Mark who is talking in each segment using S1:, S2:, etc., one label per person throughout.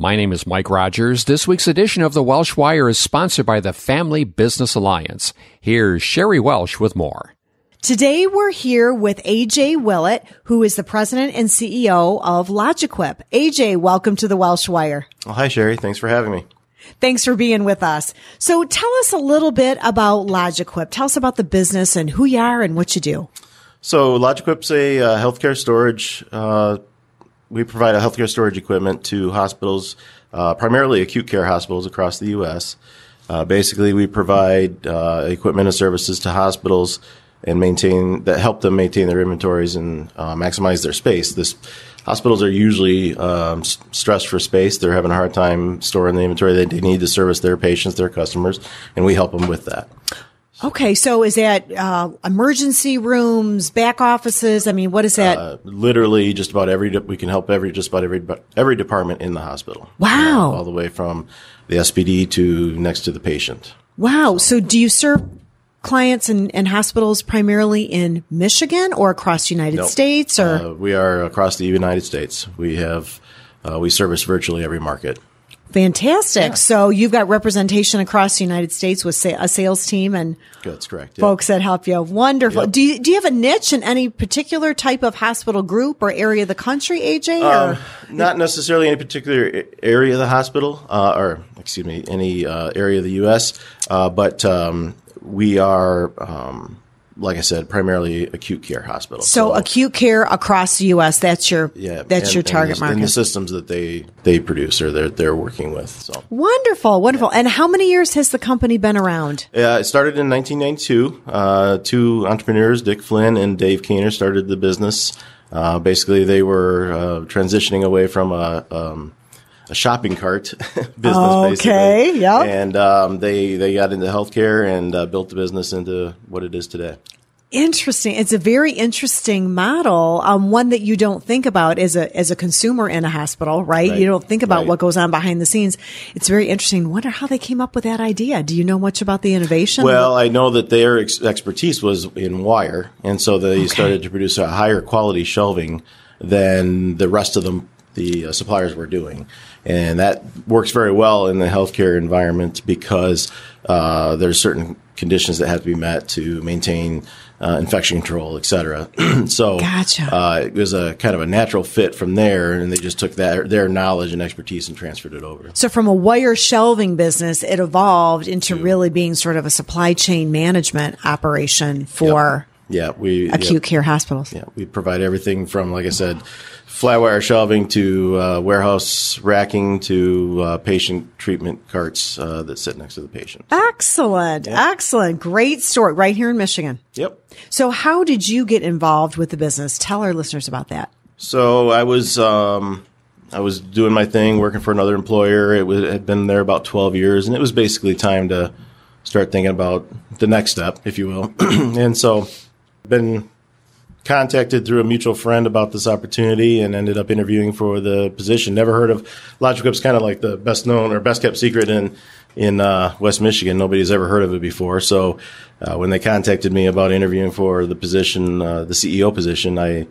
S1: My name is Mike Rogers. This week's edition of the Welsh Wire is sponsored by the Family Business Alliance. Here's Sheri Welsh with more.
S2: Today we're here with AJ Willit, who is the president and CEO of LogiQuip. AJ, welcome to the Welsh Wire.
S3: Well, hi, Sheri. Thanks for having me.
S2: Thanks for being with us. So tell us a little bit about LogiQuip. Tell us about the business and who you are and what you do.
S3: So LogiQuip's a uh, healthcare storage. Uh, we provide a healthcare storage equipment to hospitals, uh, primarily acute care hospitals across the U.S. Uh, basically, we provide uh, equipment and services to hospitals and maintain that help them maintain their inventories and uh, maximize their space. This hospitals are usually um, stressed for space. They're having a hard time storing the inventory that they need to service their patients, their customers, and we help them with that.
S2: Okay, so is that uh, emergency rooms, back offices? I mean, what is that? Uh,
S3: literally, just about every de- we can help every just about every every department in the hospital.
S2: Wow!
S3: Uh, all the way from the SPD to next to the patient.
S2: Wow! So, do you serve clients and, and hospitals primarily in Michigan or across the United States? Or
S3: uh, we are across the United States. We have uh, we service virtually every market.
S2: Fantastic. Yeah. So you've got representation across the United States with a sales team and
S3: that's correct.
S2: Yep. Folks that help you. Wonderful. Yep. Do you, do you have a niche in any particular type of hospital group or area of the country, AJ? Uh,
S3: not necessarily any particular area of the hospital, uh, or excuse me, any uh, area of the U.S. Uh, but um, we are, um, like I said, primarily acute care hospitals.
S2: So, so, acute care across the U.S. That's your yeah, that's and, your target
S3: and
S2: market.
S3: And the systems that they they produce or they're they're working with. So
S2: wonderful, wonderful. Yeah. And how many years has the company been around?
S3: Yeah, it started in 1992. Uh, two entrepreneurs, Dick Flynn and Dave Kaner, started the business. Uh, basically, they were uh, transitioning away from a um, a shopping cart business.
S2: Okay,
S3: basically.
S2: yeah.
S3: And um, they they got into healthcare and uh, built the business into what it is today.
S2: Interesting. It's a very interesting model. Um, one that you don't think about as a as a consumer in a hospital, right? right. You don't think about right. what goes on behind the scenes. It's very interesting. Wonder how they came up with that idea. Do you know much about the innovation?
S3: Well, I know that their ex- expertise was in wire, and so they okay. started to produce a higher quality shelving than the rest of them the uh, suppliers were doing. And that works very well in the healthcare environment because uh, there's certain conditions that have to be met to maintain uh, infection control, et cetera. so
S2: gotcha.
S3: uh, it was a kind of a natural fit from there, and they just took that their knowledge and expertise and transferred it over.
S2: So from a wire shelving business, it evolved into really being sort of a supply chain management operation for.
S3: Yep. Yeah, we
S2: acute yep. care hospitals.
S3: Yeah, we provide everything from, like I said, flat wire shelving to uh, warehouse racking to uh, patient treatment carts uh, that sit next to the patient.
S2: Excellent, excellent, great story right here in Michigan.
S3: Yep.
S2: So, how did you get involved with the business? Tell our listeners about that.
S3: So, I was um, I was doing my thing, working for another employer. It, was, it had been there about twelve years, and it was basically time to start thinking about the next step, if you will. and so been contacted through a mutual friend about this opportunity and ended up interviewing for the position. Never heard of LogiQuip's kind of like the best known or best kept secret in in uh, West Michigan. Nobody's ever heard of it before. So uh, when they contacted me about interviewing for the position, uh, the CEO position, I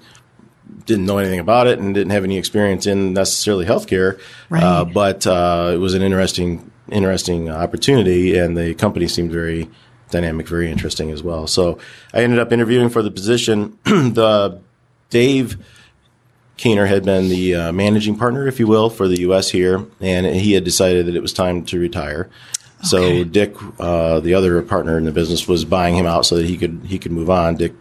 S3: didn't know anything about it and didn't have any experience in necessarily healthcare.
S2: Right. Uh,
S3: but uh, it was an interesting interesting opportunity, and the company seemed very dynamic, very interesting as well. So I ended up interviewing for the position. the Dave Keener had been the uh, managing partner, if you will, for the U.S. here, and he had decided that it was time to retire. Okay. So Dick, uh, the other partner in the business, was buying him out so that he could he could move on. Dick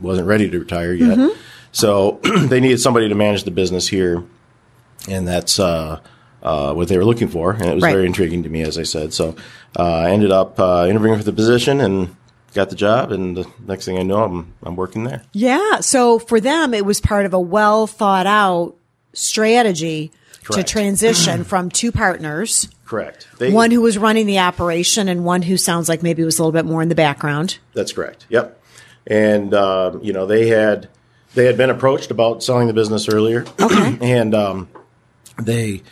S3: wasn't ready to retire yet, mm-hmm. so they needed somebody to manage the business here, and that's uh, uh, what they were looking for, and it was right. very intriguing to me, as I said. So uh, I ended up uh, interviewing for the position and got the job, and the next thing I know, I'm I'm working there.
S2: Yeah. So for them, it was part of a well thought out strategy to transition from two partners,
S3: Correct. They,
S2: one who was running the operation and one who sounds like maybe was a little bit more in the background.
S3: That's correct. Yep. And um, you know they had they had been approached about selling the business earlier.
S2: Okay.
S3: and um, they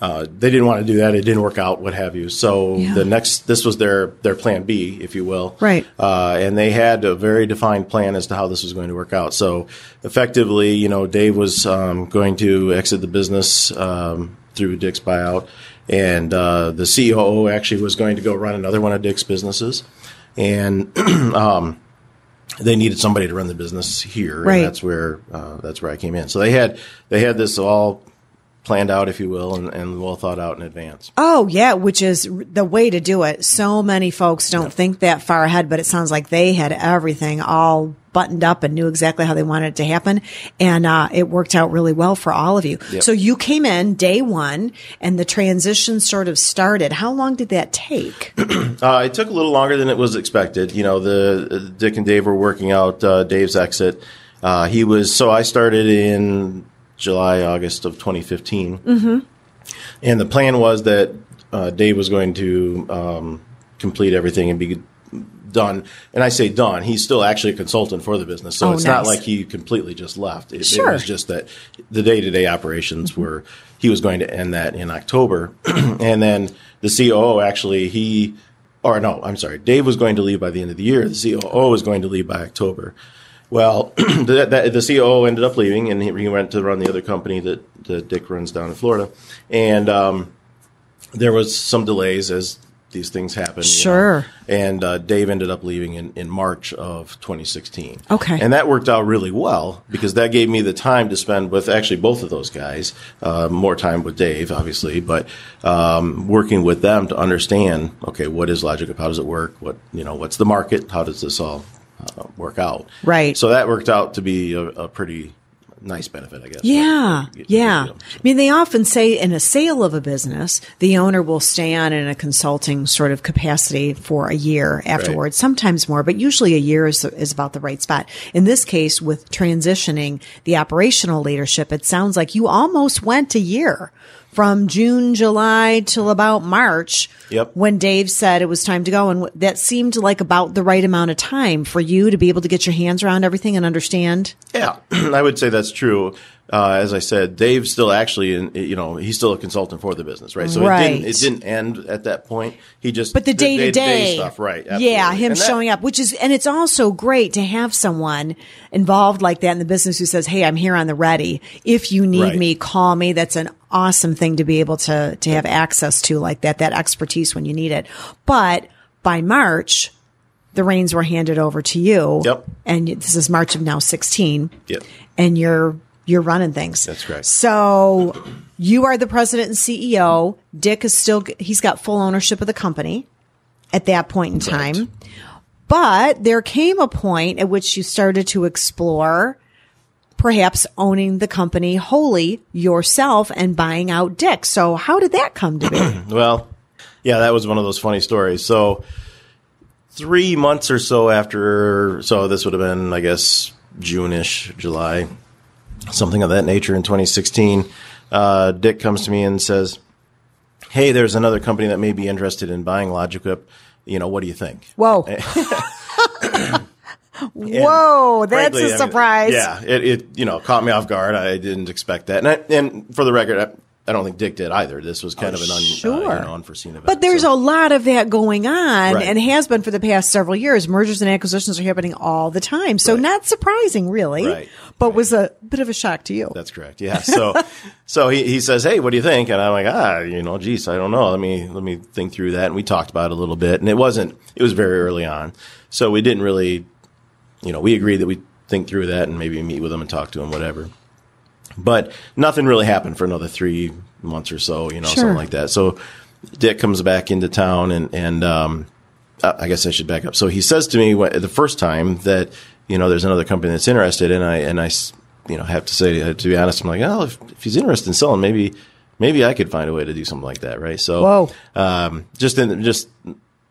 S3: uh, they didn't want to do that. It didn't work out. What have you? So
S2: Yeah.
S3: the next this was their their plan B, if you will.
S2: Right.
S3: Uh, and they had a very defined plan as to how this was going to work out. So effectively, you know, Dave was um, going to exit the business um, through Dick's buyout, and uh, the COO actually was going to go run another one of Dick's businesses, and um, they needed somebody to run the business here,
S2: Right.
S3: and that's where uh, that's where I came in. So they had they had this all planned out, if you will, and, and well thought out in advance.
S2: Oh yeah, which is the way to do it. So many folks don't think that far ahead, but it sounds like they had everything all buttoned up and knew exactly how they wanted it to happen, and uh, it worked out really well for all of you.
S3: Yep.
S2: So you came in day one, and the transition sort of started. How long did that take?
S3: Uh, it took a little longer than it was expected. You know, the Dick and Dave were working out uh, Dave's exit. Uh, he was so I started in July, August of 2015, mm-hmm. and the plan was that uh, Dave was going to um, complete everything and be done. And I say done. He's still actually a consultant for the business, so
S2: Oh,
S3: it's not like he completely just left. It,
S2: Sure.
S3: it was just that the day to day operations were. He was going to end that in October, and then the COO actually he. Or no, I'm sorry. Dave was going to leave by the end of the year. The COO was going to leave by October. Well, the, that, the COO ended up leaving, and he, he went to run the other company that, that Dick runs down in Florida. And um, there was some delays as these things happen. you know.
S2: Sure.
S3: And uh, Dave ended up leaving in, in March of 2016.
S2: Okay.
S3: And that worked out really well because that gave me the time to spend with actually both of those guys, uh, more time with Dave, obviously, but um, working with them to understand, okay, what is Logic? How does it work? What, you know, what's the market? How does this all uh, work out?
S2: Right.
S3: So that worked out to be a, a pretty nice benefit, I guess.
S2: Yeah,
S3: get
S2: yeah.
S3: them.
S2: I mean, they often say in a sale of a business, the owner will stay on in a consulting sort of capacity for a year afterwards, sometimes more, but usually a year is, is about the right spot. In this case, with transitioning the operational leadership, it sounds like you almost went a year from June, July till about March.
S3: Yep.
S2: When Dave said it was time to go. And that seemed like about the right amount of time for you to be able to get your hands around everything and understand.
S3: Yeah, I would say that's true. Uh, as I said, Dave's still actually, in, you know, he's still a consultant for the business, right? So it didn't it didn't end at that point. He just
S2: But the day to day
S3: stuff, right?
S2: Yeah, him
S3: And that-
S2: showing up, which is, and it's also great to have someone involved like that in the business who says, "Hey, I'm here on the ready. If you need
S3: Right.
S2: me, call me." That's an awesome thing to be able to to have access to like that, that expertise when you need it. But by March, the reins were handed over to you.
S3: Yep.
S2: And this is March of now 16.
S3: Yep.
S2: And you're you're running things.
S3: That's correct.
S2: So you are the president and CEO. Dick is still he's got full ownership of the company at that point in time. But there came a point at which you started to explore perhaps owning the company wholly yourself and buying out Dick. So how did that come to be?
S3: Well, yeah, that was one of those funny stories. So three months or so after, so this would have been, I guess, June-ish, July, something of that nature in 2016. Uh, Dick comes to me and says, "Hey, there's another company that may be interested in buying LogiQuip. You know, what do you think?"
S2: Whoa. Whoa, that's
S3: Frankly, I
S2: a
S3: mean,
S2: surprise.
S3: yeah, it, it you know caught me off guard. I didn't expect that, and I, and for the record, I, I don't think Dick did either. This was kind of an un, uh,
S2: sure.
S3: you know, unforeseen event.
S2: But there's
S3: So-
S2: a lot of that going on
S3: Right.
S2: and has been for the past several years. Mergers and acquisitions are happening all the time. So
S3: Right.
S2: not surprising really,
S3: Right.
S2: but was a bit of a shock to you.
S3: That's correct. Yeah. So, so he, he says, "Hey, what do you think?" And I'm like, "Ah, you know, geez, I don't know. Let me let me think through that." And we talked about it a little bit, and it wasn't. It was very early on, so we didn't really, you know, we agreed that we think through that and maybe meet with him and talk to him, whatever. But nothing really happened for another three months or so, you know,
S2: Sure.
S3: something like that. So Dick comes back into town, and and um, I guess I should back up. So he says to me the first time that you know there's another company that's interested, and I and I, you know have to say uh, to be honest, I'm like, oh, if, if he's interested in selling, maybe maybe I could find a way to do something like that, right? So, um, just in just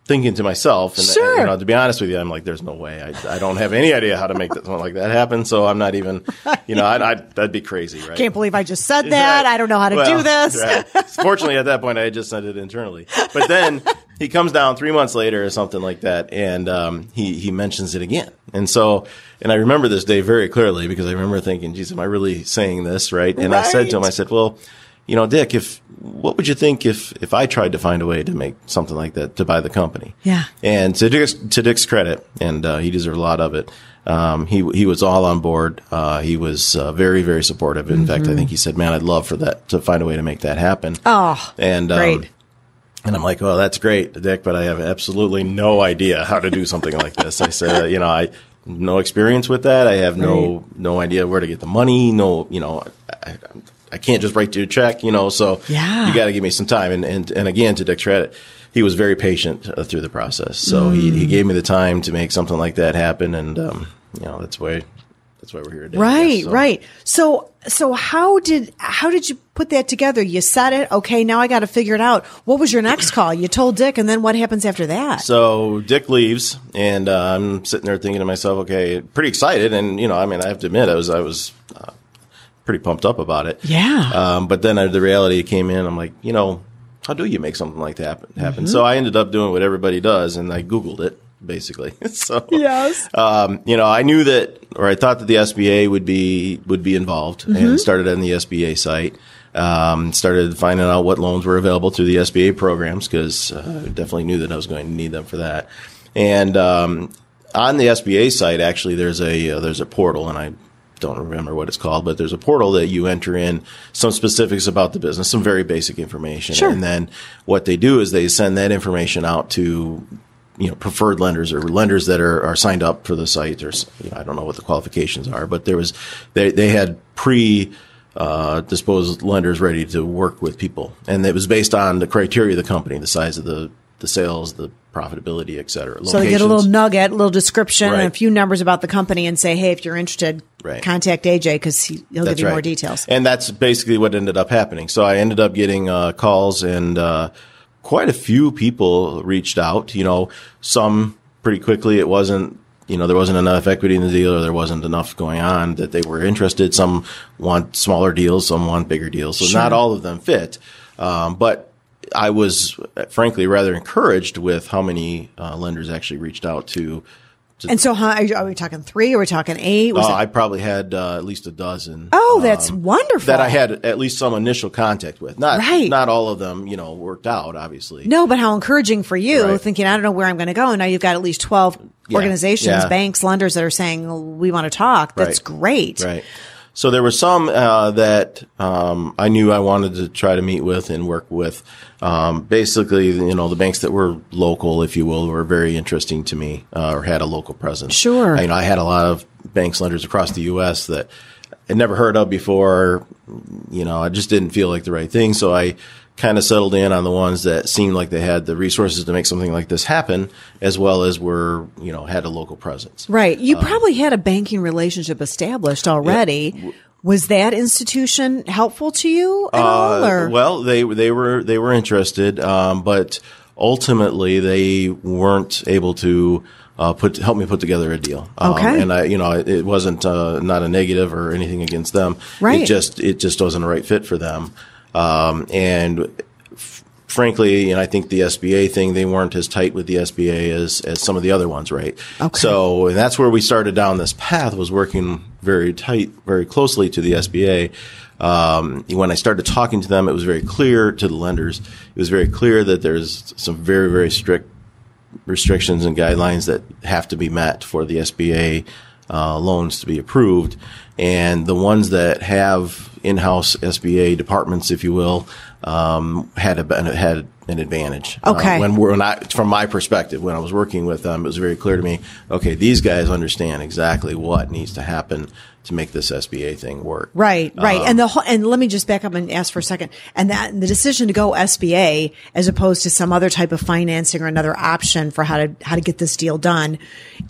S3: thinking to myself, and
S2: Sure.
S3: you know, to be honest with you, I'm like, there's no way. I, I don't have any idea how to make that, something like that happen. So I'm not even, you know, I'd, I'd, that'd be crazy, right?
S2: Can't believe I just said that. I don't know how to
S3: Well,
S2: do this.
S3: right. Fortunately, at that point, I had just sent it internally. But then he comes down three months later or something like that, and um, he he mentions it again. And so, and I remember this day very clearly because I remember thinking, "Geez, am I really saying this right?" And I said to him, "I said, well." You know, Dick, if what would you think if if I tried to find a way to make something like that to buy the company?
S2: Yeah.
S3: And to Dick's, to Dick's credit, and uh, he deserved a lot of it. Um, he he was all on board. Uh, he was uh, very very supportive. In fact, I think he said, "Man, I'd love for that to find a way to make that happen."
S2: Mm-hmm. Oh,
S3: and um,
S2: great.
S3: and I'm like, "Oh, that's great, Dick," but I have absolutely no idea how to do something like this. I said, "You know, I no experience with that. I have no no idea where to get the money. No, you know, I, I can't just write you a check. You know, so
S2: Yeah.
S3: you got to give me some time." And and and again, to Dick's credit, he was very patient uh, through the process. So he,
S2: Mm.
S3: he gave me the time to make something like that happen, and um, you know, that's why that's why we're here today.
S2: Right,
S3: guess. So-
S2: right. So, so how did how did you put that together? You said it. Okay, now I got to figure it out. What was your next call? You told Dick, and then what happens after that?
S3: So Dick leaves, and uh, I'm sitting there thinking to myself, okay, pretty excited, and you know, I mean, I have to admit, I was I was uh, pretty pumped up about it.
S2: Yeah.
S3: Um, but then the reality came in. I'm like, you know, how do you make something like that happen? happen? So I ended up doing what everybody does, and I Googled it basically. so
S2: Yes.
S3: um, you know, I knew that, or I thought that the SBA would be would be involved, and started on the SBA site. Um, started finding out what loans were available through the SBA programs because uh, I definitely knew that I was going to need them for that. And um, on the SBA site, actually, there's a uh, there's a portal, and I don't remember what it's called, but there's a portal that you enter in some specifics about the business, some very basic information,
S2: Sure.
S3: and then what they do is they send that information out to you know preferred lenders or lenders that are, are signed up for the site. There's you know, I don't know what the qualifications are, but there was they they had pre uh, disposed lenders ready to work with people, and it was based on the criteria of the company, the size of the the sales, the profitability, et cetera.
S2: So they get a little nugget, a little description, and a few numbers about the company, and say, "Hey, if you're interested,
S3: Right.
S2: contact AJ because he, he'll give you
S3: right.
S2: more details."
S3: And that's basically what ended up happening. So I ended up getting uh, calls, and uh, quite a few people reached out. You know, some pretty quickly. It wasn't. You know, there wasn't enough equity in the deal, or there wasn't enough going on that they were interested. Some want smaller deals, some want bigger deals. So not all of them fit. Um, but I was, frankly, rather encouraged with how many uh, lenders actually reached out to.
S2: And so, huh, are, we talking three? Are we talking eight? Was
S3: Uh, I probably had uh, at least a dozen.
S2: oh, that's wonderful.
S3: that I had at least some initial contact with. Not
S2: Right.
S3: not all of them, you know, worked out. Obviously,
S2: No, but how encouraging for you,
S3: Right.
S2: thinking, I don't know where I'm going to go. And now you've got at least 12
S3: Yeah.
S2: organizations,
S3: Yeah.
S2: banks, lenders that are saying, we want to talk. That's
S3: Right.
S2: great.
S3: right. So there were some uh, that um, I knew I wanted to try to meet with and work with. Um, basically, you know, the banks that were local, if you will, were very interesting to me uh, or had a local presence.
S2: Sure.
S3: I, you know, I had a lot of banks lenders across the U.S. that I'd never heard of before. You know, I just didn't feel like the right thing, so I kind of settled in on the ones that seemed like they had the resources to make something like this happen, as well as were you know had a local presence.
S2: Right. You
S3: Um,
S2: probably had a banking relationship established already. Was that institution helpful to you at all? Or?
S3: Uh, well, they they were they were interested, um, but ultimately they weren't able to uh, put help me put together a deal. Um,
S2: Okay.
S3: and I, you know, it, it wasn't uh, not a negative or anything against them.
S2: Right.
S3: It just it just wasn't a right fit for them. Um, and f- frankly, and I think the SBA thing, they weren't as tight with the SBA as, as some of the other ones, right?
S2: Okay.
S3: So, and that's where we started down this path was working very tight, very closely to the SBA. Um, when I started talking to them, it was very clear to the lenders. It was very clear that there's some very, very strict restrictions and guidelines that have to be met for the SBA uh, loans to be approved. And the ones that have in-house SBA departments, if you will, um, had a had an advantage.
S2: Okay.
S3: Uh, when we're not, from my perspective, when I was working with them, it was very clear to me. Okay, these guys understand exactly what needs to happen to make this SBA thing work.
S2: Right, right.
S3: Um,
S2: and the whole, and let me just back up and ask for a second. And that the decision to go SBA as opposed to some other type of financing or another option for how to how to get this deal done.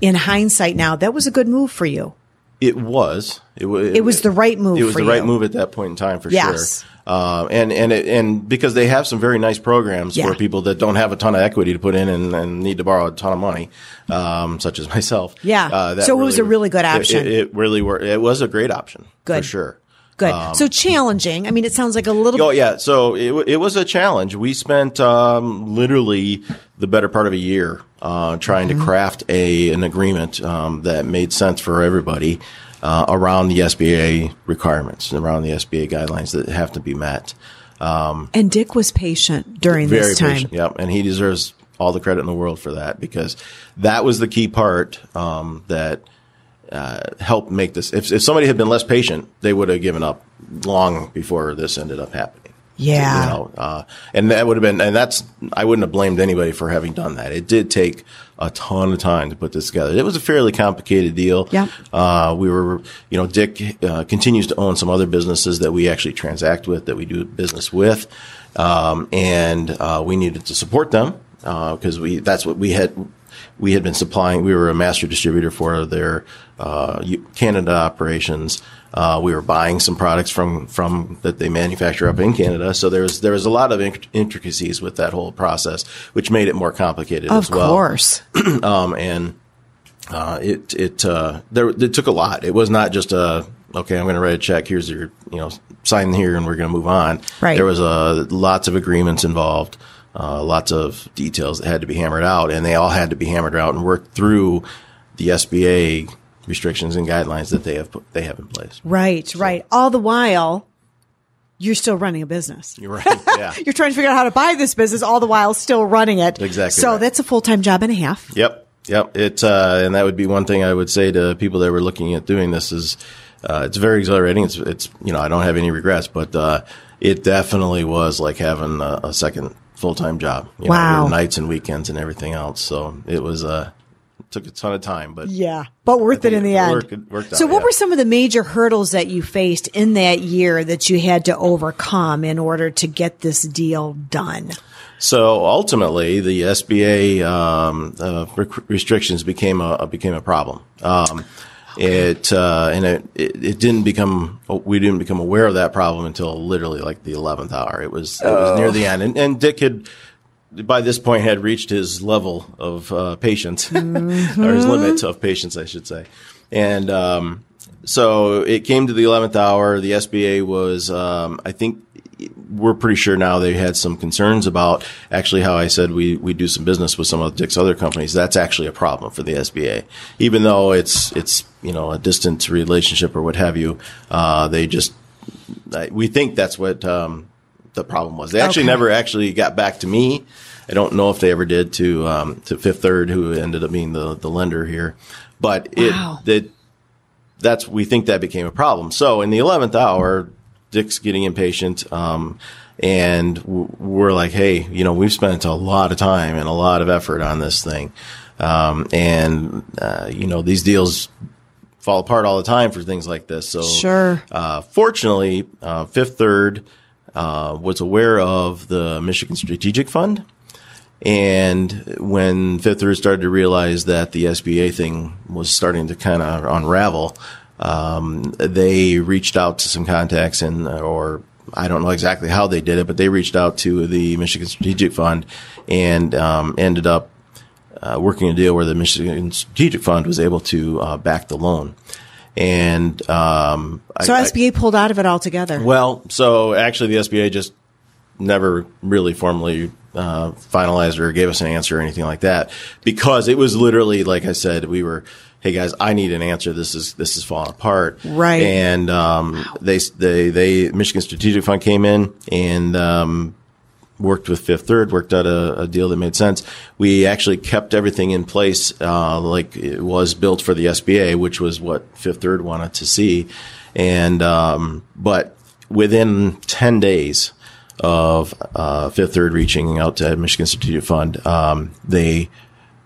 S2: In hindsight now, that was a good move for you.
S3: It was. It, w-
S2: It was the right move
S3: It was the right
S2: you.
S3: move at that point in time for
S2: Yes.
S3: sure. Uh, and and it, and because they have some very nice programs
S2: Yeah.
S3: for people that don't have a ton of equity to put in and, and need to borrow a ton of money, um, such as myself.
S2: Yeah.
S3: Uh,
S2: So it was a really good option.
S3: It, it really were. It was a great option.
S2: Good.
S3: for sure.
S2: Good. so challenging. I mean, it sounds like a little.
S3: Um, Oh yeah, so it, it was a challenge. We spent um, literally the better part of a year uh, trying
S2: Mm-hmm.
S3: to craft a an agreement um, that made sense for everybody uh, around the SBA requirements, around the SBA guidelines that have to be met.
S2: And Dick was patient during this time.
S3: patient, yep, and he deserves all the credit in the world for that because that was the key part um, that uh, helped make this. If, if somebody had been less patient, they would have given up long before this ended up happening.
S2: Yeah.
S3: You know, uh, and that would have been, and that's, I wouldn't have blamed anybody for having done that. It did take a ton of time to put this together. It was a fairly complicated deal.
S2: Yeah.
S3: Uh, we were, you know, Dick uh, continues to own some other businesses that we actually transact with, that we do business with, um, and uh, we needed to support them because we that's what we had. We had been supplying. We were a master distributor for their uh, Canada operations. Uh, we were buying some products from from that they manufacture up in Canada. So there was there was a lot of int- intricacies with that whole process, which made it more complicated
S2: Of
S3: as well Of
S2: course.
S3: um, and uh, it it uh, there it took a lot. It was not just a okay. I'm going to write a check. Here's your you know sign here, and we're going to move on.
S2: Right.
S3: There was uh, lots of agreements involved, uh, lots of details that had to be hammered out, and they all had to be hammered out and worked through the SBA restrictions and guidelines that they have put, they have in place.
S2: Right, right. All the while, you're still running a business.
S3: You're right. Yeah.
S2: You're trying to figure out how to buy this business all the while still running it.
S3: Exactly
S2: So
S3: right.
S2: that's a full time job and a half.
S3: Yep. Yep. It, uh, and that would be one thing I would say to people that were looking at doing this is, uh, it's very exhilarating. It's, it's, you know, I don't have any regrets, but, uh, it definitely was like having a, a second full time job. You
S2: Wow.
S3: Know, nights and weekends and everything else. So it was, uh, took a ton of time, but
S2: Yeah, but worth it in the end.
S3: worked- worked
S2: so,
S3: out,
S2: what
S3: yeah.
S2: were some of the major hurdles that you faced in that year that you had to overcome in order to get this deal done?
S3: So ultimately, the SBA um, uh, rec- restrictions became a became a problem. Um, it uh, and it, it it didn't become we didn't become aware of that problem until literally like the eleventh hour. It was it was near the end, and, and Dick had by this point had reached his level of uh, patience or his limit of patience, I should say, and. Um, so it came to the 11th hour. The SBA was, um, I think, we're pretty sure now they had some concerns about actually how I said we, we do some business with some of Dick's other companies. That's actually a problem for the SBA. Even though it's, it's, you know, a distant relationship or what have you, uh, they just, we think that's what, um, the problem was. They actually
S2: Okay.
S3: never actually got back to me. I don't know if they ever did to, um, to Fifth Third, who ended up being the, the lender here. But it,
S2: Wow.
S3: that, that's we think that became a problem. So in the eleventh hour, Dick's getting impatient, um, and w- we're like, hey, you know, we've spent a lot of time and a lot of effort on this thing, um, and uh, you know, these deals fall apart all the time for things like this. So
S2: Sure.
S3: uh, fortunately, uh, Fifth Third uh, was aware of the Michigan Strategic Fund. And when Fifth Third started to realize that the SBA thing was starting to kind of unravel, um, they reached out to some contacts and, or I don't know exactly how they did it, but they reached out to the Michigan Strategic Fund and um, ended up uh, working a deal where the Michigan Strategic Fund was able to uh, back the loan. And um,
S2: So
S3: I- I-
S2: SBA pulled out of it altogether.
S3: well, so actually, the SBA just never really formally uh, finalized or gave us an answer or anything like that because it was literally like I said, we were, hey guys, I need an answer. This is this is falling apart,
S2: Right.
S3: And um, they they they Michigan Strategic Fund came in and. Um, Worked with Fifth Third, worked out a, a deal that made sense. We actually kept everything in place, uh, like it was built for the SBA, which was what Fifth Third wanted to see. And, um, but within 10 days of, uh, Fifth Third reaching out to Michigan Strategic Fund, um, they,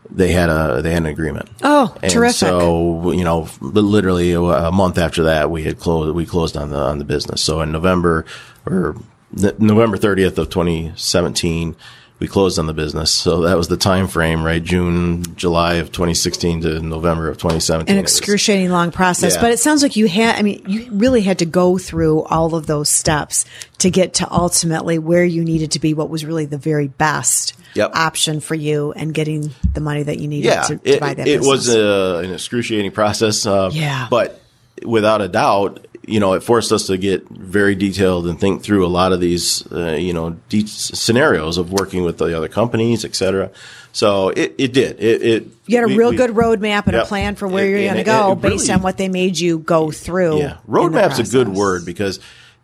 S3: they had a, they had an agreement.
S2: Oh,
S3: And
S2: terrific.
S3: So, you know, literally a, month after that, we had closed, we closed on the, on the business. So in November or November 30th of 2017, we closed on the business. So that was the time frame, right? June, July of 2016 to November of 2017.
S2: An excruciating long process,
S3: Yeah.
S2: but it sounds like you had, I mean, you really had to go through all of those steps to get to ultimately where you needed to be, what was really the very best
S3: Yep.
S2: option for you and getting the money that you needed
S3: yeah,
S2: to, to
S3: it,
S2: buy that
S3: it
S2: business.
S3: was a, an excruciating process. Uh,
S2: Yeah.
S3: But without a doubt, you know, it forced us to get very detailed and think through a lot of these, uh, you know, de- scenarios of working with the other companies, et cetera. So it, it did. It, it
S2: you had a
S3: we-
S2: real
S3: we-
S2: good roadmap and a plan for where
S3: It-
S2: you're going to go
S3: it really-
S2: based on what they made you go through.
S3: Yeah, roadmap's a good word because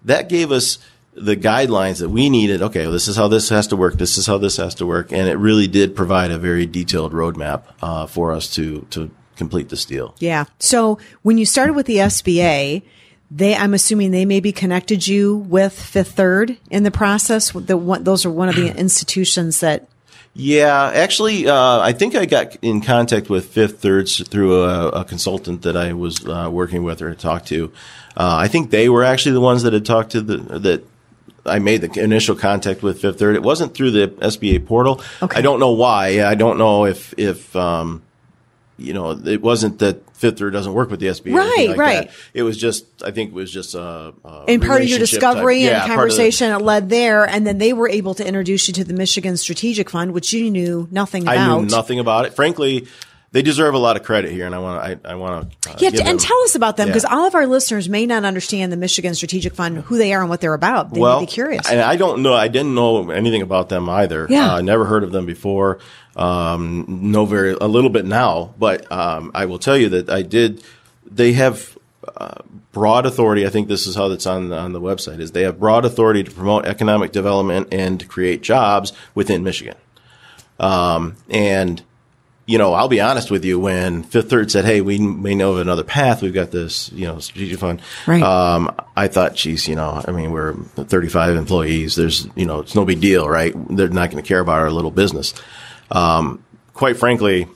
S3: that gave us the guidelines that we needed. Okay, well, this is how this has to work. This is how this has to work, and it really did provide a very detailed roadmap uh, for us to to complete this deal.
S2: Yeah. So when you started with the SBA, they, I'm assuming they maybe connected you with Fifth Third in the process. The one, those are one of the institutions that.
S3: Yeah, actually, uh, I think I got in contact with Fifth Thirds through a, a consultant that I was uh, working with or talked to. Uh, I think they were actually the ones that had talked to the that I made the initial contact with Fifth Third. It wasn't through the SBA portal.
S2: Okay.
S3: I don't know why. I don't know if if um, you know it wasn't that Fifth Third doesn't work with the SBA.
S2: Right,
S3: like
S2: right.
S3: that. It was just I think it was just a, a
S2: In part of your discovery
S3: type-
S2: and
S3: yeah, the-
S2: conversation, it led there, and then they were able to introduce you to the Michigan Strategic Fund, which you knew nothing about.
S3: I knew nothing about it. Frankly, they deserve a lot of credit here, and I want to. I, I want to. Uh,
S2: Yeah, and
S3: them-
S2: tell us about them because
S3: Yeah.
S2: all of our listeners may not understand the Michigan Strategic Fund, who they are, and what they're about. They
S3: well,
S2: may be curious.
S3: And I don't know. I didn't know anything about them either.
S2: Yeah.
S3: uh, never heard of them before. Um, know very a little bit now, but um, I will tell you that I did. They have uh, broad authority. I think this is how that's on on the website. Is they have broad authority to promote economic development and to create jobs within Michigan. Um, and you know, I'll be honest with you. When Fifth Third said, "Hey, we may know of another path. We've got this, you know, strategic fund."
S2: Right.
S3: Um, I thought, geez, you know, I mean, we're 35 employees. There's, you know, it's no big deal, right? They're not going to care about our little business. Um, quite frankly,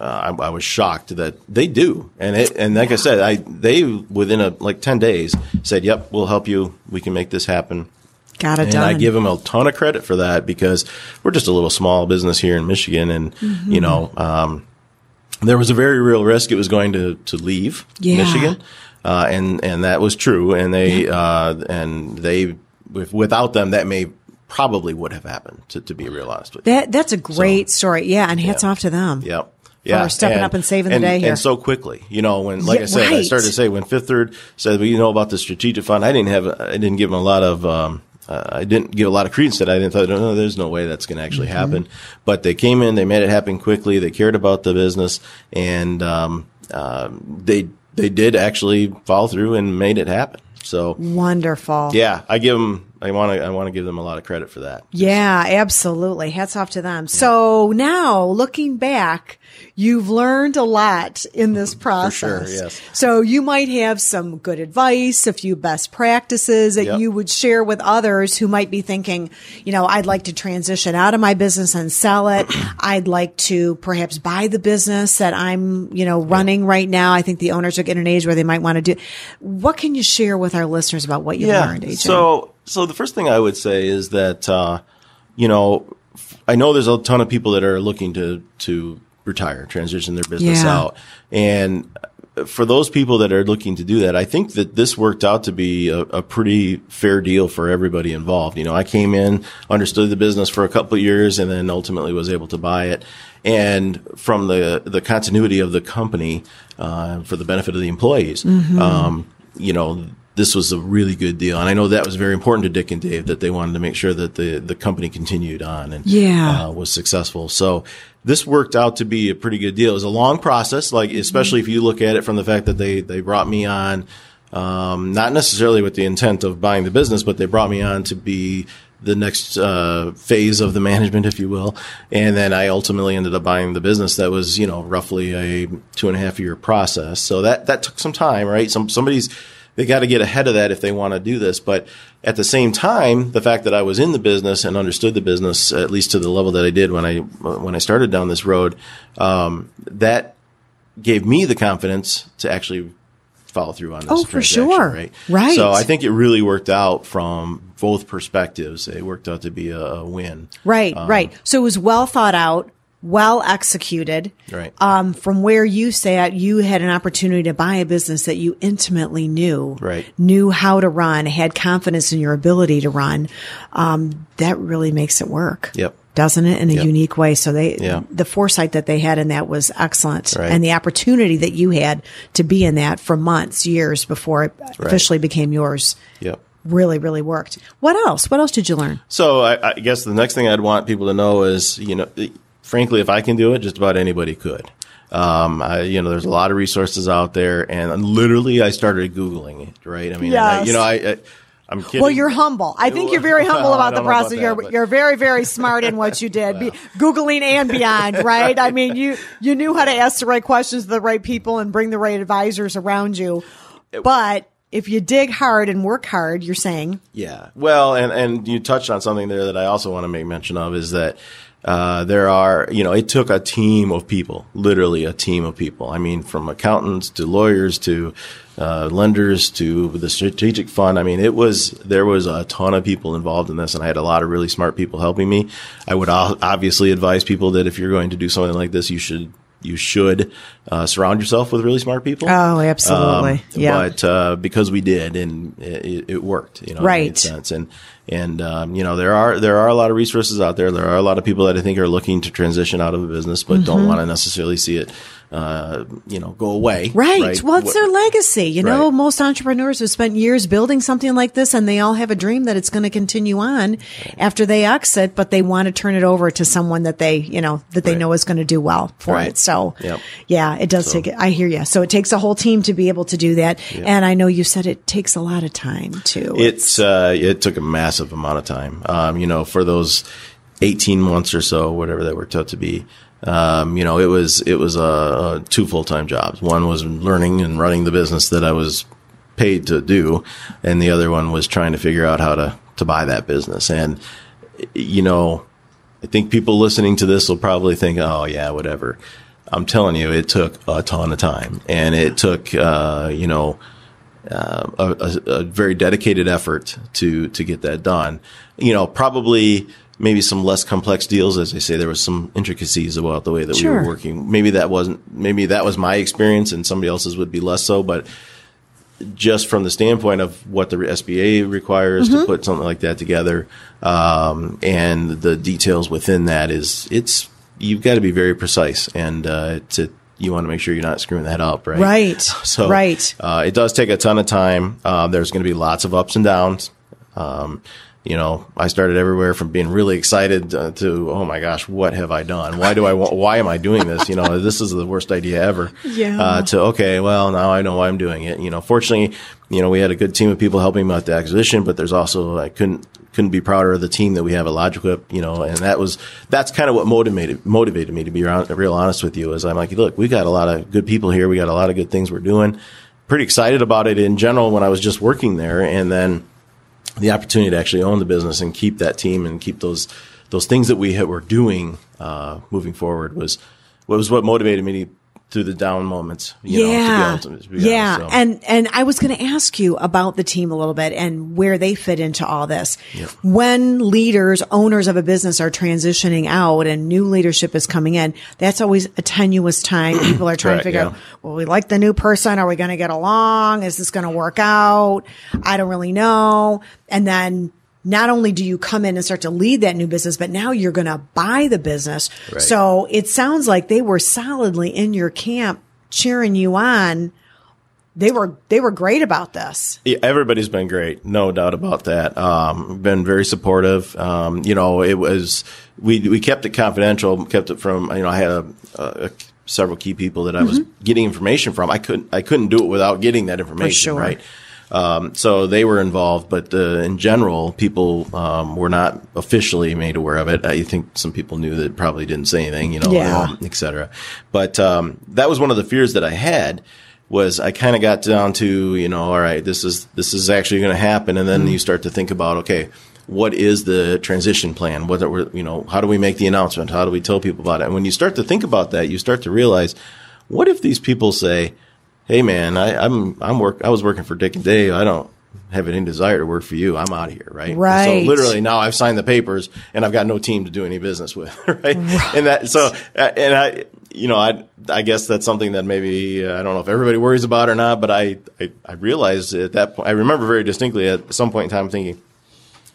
S3: uh, I, I was shocked that they do, and it, and like I said, I they within a like 10 days said, "Yep, we'll help you. We can make this happen."
S2: Got it
S3: and
S2: done.
S3: I give them a ton of credit for that because we're just a little small business here in Michigan, and
S2: Mm-hmm.
S3: you know, um, there was a very real risk it was going to to leave
S2: Yeah.
S3: Michigan, uh, and and that was true, and they uh, and they with, without them that may probably would have happened to, to be real honest with you.
S2: that that's a great story. Yeah, and hats
S3: Yeah.
S2: off to them.
S3: Yep. Yeah,
S2: stepping up and saving the day here.
S3: and so quickly. You know, when like
S2: Yeah,
S3: I said, I started to say when Fifth Third said, "Well, you know about the strategic fund," I didn't have, I didn't give them a lot of, um, uh, I didn't give a lot of credence to that. I didn't thought, no, there's no way that's going to actually
S2: Mm-hmm.
S3: happen. But they came in, they made it happen quickly. They cared about the business, and um, um, they they did actually follow through and made it happen. So
S2: Wonderful.
S3: yeah, I give them. I want to. I want to give them a lot of credit for that.
S2: Yeah, absolutely. Hats off to them. So now looking back, you've learned a lot in this process.
S3: sure, yes.
S2: So you might have some good advice, a few best practices that
S3: Yep.
S2: you would share with others who might be thinking, you know, I'd like to transition out of my business and sell it. I'd like to perhaps buy the business that I'm, you know, running right now. I think the owners are getting an age where they might want to do. What can you share with our listeners about what you've learned, AJ?
S3: So, so the first thing I would say is that, uh, you know, I know there's a ton of people that are looking to, to retire, transition their business
S2: Yeah.
S3: out. And for those people that are looking to do that, I think that this worked out to be a, a pretty fair deal for everybody involved. You know, I came in, understood the business for a couple of years and then ultimately was able to buy it. And from the, the continuity of the company, uh, for the benefit of the employees, um, you know, this was a really good deal. And I know that was very important to Dick and Dave that they wanted to make sure that the, the company continued on and
S2: Yeah.
S3: uh, was successful. So this worked out to be a pretty good deal. It was a long process, like especially if you look at it from the fact that they they brought me on, um, not necessarily with the intent of buying the business, but they brought me on to be the next uh, phase of the management, if you will. And then I ultimately ended up buying the business. That was you know roughly a two and a half year process. So that that took some time, right? Some somebody's they got to get ahead of that if they want to do this. But at the same time, the fact that I was in the business and understood the business at least to the level that I did when I when I started down this road, um, that gave me the confidence to actually follow through on this.
S2: Oh, for sure.
S3: right?
S2: Right.
S3: So I think it really worked out from both perspectives. It worked out to be a, win.
S2: Right,
S3: Um,
S2: right. So it was well thought out, well executed.
S3: Right.
S2: Um, from where you sat, you had an opportunity to buy a business that you intimately knew.
S3: Right.
S2: Knew how to run, had confidence in your ability to run. Um, that really makes it work.
S3: Yep.
S2: Doesn't it in a
S3: Yep.
S2: unique way? So they,
S3: Yeah.
S2: the foresight that they had in that was excellent,
S3: Right.
S2: and the opportunity that you had to be in that for months, years before it officially became yours,
S3: Yep.
S2: really, really worked. What else? What else did you learn?
S3: So I, I guess the next thing I'd want people to know is, you know, frankly, if I can do it, just about anybody could. Um, I, you know, there's a lot of resources out there, and literally, I started googling it. Right? I mean, and I- you know, I, I I'm kidding.
S2: Well, you're humble. I think you're very humble about the
S3: don't about
S2: process.
S3: that,
S2: you're
S3: but-
S2: you're very very smart in what you did, Be, googling and beyond. Right? I mean, you you knew how to ask the right questions to the right people and bring the right advisors around you. But if you dig hard and work hard, you're saying
S3: Yeah. Well, and, and you touched on something there that I also want to make mention of is that, uh, there are, you know, it took a team of people, literally a team of people. I mean, from accountants to lawyers to, uh, lenders to the strategic fund. I mean, it was, there was a ton of people involved in this and I had a lot of really smart people helping me. I would obviously advise people that if you're going to do something like this, you should, you should, uh, surround yourself with really smart people.
S2: Oh, absolutely.
S3: Um,
S2: Yeah.
S3: But uh, because we did, and it, it worked, you know,
S2: Right.
S3: sense. And and um, you know, there are there are a lot of resources out there. There are a lot of people that I think are looking to transition out of a business, but
S2: Mm-hmm.
S3: don't want to necessarily see it, uh, you know, go away.
S2: Right. Well, it's
S3: What-
S2: their legacy. You know,
S3: Right.
S2: most entrepreneurs have spent years building something like this and they all have a dream that it's going to continue on after they exit, but they want to turn it over to someone that they, you know, that they
S3: Right.
S2: know is going to do well for
S3: Right.
S2: it. So
S3: Yep.
S2: yeah, it does take it. I hear you. So it takes a whole team to be able to do that. And I know you said it takes a lot of time too.
S3: It's uh, it took a massive amount of time. Um, you know, for those eighteen months or so, whatever that worked out to be. Um, you know, it was it was uh, two full time jobs. One was learning and running the business that I was paid to do, and the other one was trying to figure out how to to buy that business. And you know, I think people listening to this will probably think, "Oh yeah, whatever." I'm telling you, it took a ton of time, and it took uh, you know uh, a, a, a very dedicated effort to to get that done. You know, probably maybe some less complex deals. As I say, there was some intricacies about the way that we were working. Maybe that wasn't. Maybe that was my experience, and somebody else's would be less so. But just from the standpoint of what the SBA requires to put something like that together, um, and the details within that is it's you've got to be very precise and uh, to you want to make sure you're not screwing that up, right?
S2: Right.
S3: So
S2: Right.
S3: uh, it does take a ton of time. Um, there's going to be lots of ups and downs. Um, you know, I started everywhere from being really excited uh, to, oh my gosh, what have I done? Why do I want, why am I doing this? You know, this is the worst idea ever.
S2: Yeah.
S3: Uh, to, okay, well, now I know why I'm doing it. You know, fortunately, you know, we had a good team of people helping me with the acquisition, but there's also, I couldn't, couldn't be prouder of the team that we have at LogiQuip, you know, and that was, that's kind of what motivated, motivated me to be real, real honest with you is I'm like, look, we got a lot of good people here. We got a lot of good things we're doing. Pretty excited about it in general when I was just working there. And then, the opportunity to actually own the business and keep that team and keep those those things that we had, were doing uh, moving forward was was what motivated me to, through the down moments. You
S2: yeah.
S3: know, to be able to, to be
S2: yeah.
S3: honest, so.
S2: And, and I was going to ask you about the team a little bit and where they fit into all this. When leaders, owners of a business are transitioning out and new leadership is coming in, that's always a tenuous time. People are trying
S3: Right,
S2: to figure
S3: yeah.
S2: out, well, we like the new person. Are we going to get along? Is this going to work out? I don't really know. And then not only do you come in and start to lead that new business, but now you're going to buy the business.
S3: Right.
S2: So it sounds like they were solidly in your camp cheering you on. They were, they were great about this.
S3: Yeah, everybody's been great, no doubt about that. Um, been very supportive. Um, you know, it was we we kept it confidential, kept it from you know I had a, a, several key people that I was getting information from. I couldn't I couldn't do it without getting that information,
S2: sure.
S3: right? Um, so they were involved, but uh, in general, people um, were not officially made aware of it. I think some people knew that probably didn't say anything, you know,
S2: Yeah.
S3: um, et cetera. But um, that was one of the fears that I had was I kind of got down to you know all right this is this is actually going to happen and then you start to think about okay what is the transition plan what are, you know how do we make the announcement how do we tell people about it and when you start to think about that you start to realize what if these people say hey man, I, I'm I'm work I was working for Dick and Dave. I don't have any desire to work for you. I'm out of here, right?
S2: Right.
S3: So literally now I've signed the papers and I've got no team to do any business with, right? right. And that so and I you know I I guess that's something that maybe uh, I don't know if everybody worries about or not, but I I, I realized at that point I remember very distinctly at some point in time thinking,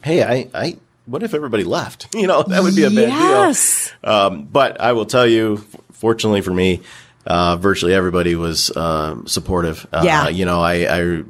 S3: hey, I I what if everybody left? You know, that would be a bad
S2: yes.
S3: deal. Um, but I will tell you, fortunately for me, uh, virtually everybody was uh, supportive. Uh,
S2: yeah.
S3: You know, I, I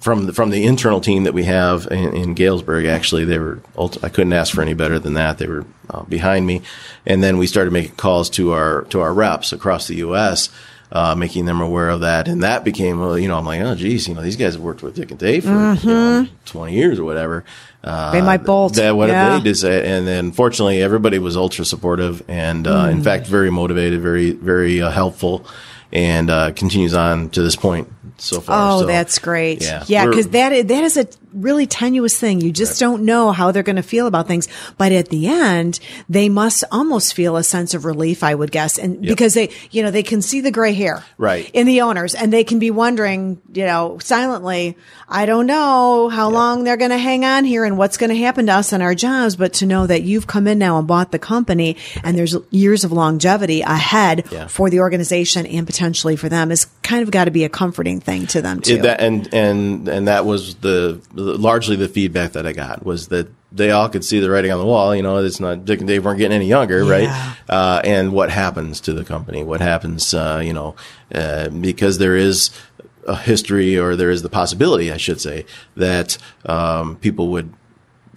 S3: from the, from the internal team that we have in, in Galesburg, actually, they were. I couldn't ask for any better than that. They were uh, behind me, and then we started making calls to our to our reps across the U.S. Uh, making them aware of that, and that became, you know, I'm like, oh, geez, you know, these guys have worked with Dick and Dave for
S2: mm-hmm.
S3: you know, 20 years or whatever.
S2: Uh, they might bolt.
S3: That what
S2: yeah.
S3: they did, and then fortunately, everybody was ultra supportive, and uh, mm. in fact, very motivated, very very uh, helpful, and uh, continues on to this point so far.
S2: Oh,
S3: so,
S2: that's great.
S3: Yeah,
S2: yeah, because that is, that is a really tenuous thing. You just right. don't know how they're going to feel about things. But at the end, they must almost feel a sense of relief, I would guess. And yep. because they, you know, they can see the gray hair
S3: right
S2: in the owners and they can be wondering, you know, silently, I don't know how yep. long they're going to hang on here and what's going to happen to us and our jobs. But to know that you've come in now and bought the company and there's years of longevity ahead
S3: yeah.
S2: for the organization and potentially for them is kind of got to be a comforting thing to them too.
S3: It, that, and, and, and that was the, largely the feedback that I got was that they all could see the writing on the wall. You know, it's not Dick and Dave weren't getting any younger,
S2: yeah.
S3: right? Uh, and what happens to the company? What happens? Uh, you know, uh, because there is a history, or there is the possibility, I should say, that um, people would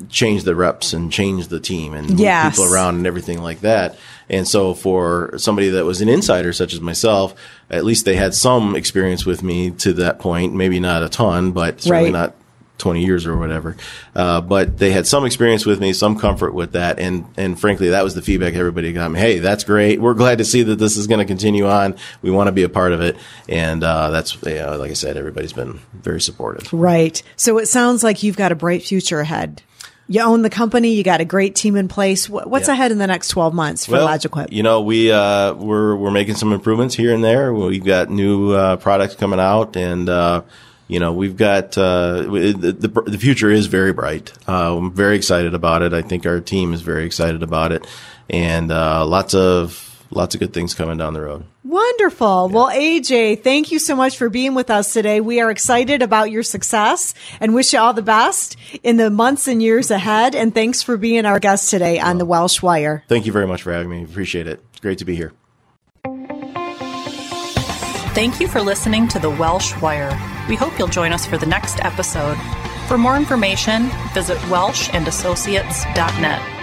S3: change the reps and change the team and
S2: yes.
S3: people around and everything like that. And so for somebody that was an insider such as myself, at least they had some experience with me to that point. Maybe not a ton, but certainly
S2: right.
S3: not 20 years or whatever. Uh, but they had some experience with me, some comfort with that. And, and frankly, that was the feedback everybody got me. Hey, that's great. We're glad to see that this is going to continue on. We want to be a part of it. And, uh, that's, you know, like I said, everybody's been very supportive.
S2: Right. So it sounds like you've got a bright future ahead. You own the company. You got a great team in place. What's
S3: Yeah.
S2: ahead in the next 12 months for
S3: Well,
S2: LogiQuip?
S3: You know, we uh, we're we're making some improvements here and there. We've got new uh, products coming out, and uh, you know, we've got uh, the, the the future is very bright. Uh, I'm very excited about it. I think our team is very excited about it, and uh, lots of lots of good things coming down the road.
S2: Wonderful. Well, AJ, thank you so much for being with us today. We are excited about your success and wish you all the best in the months and years ahead. And thanks for being our guest today on the Welsh Wire.
S3: Thank you very much for having me. Appreciate it. It's great to be here.
S4: Thank you for listening to the Welsh Wire. We hope you'll join us for the next episode. For more information, visit welshandassociates.net.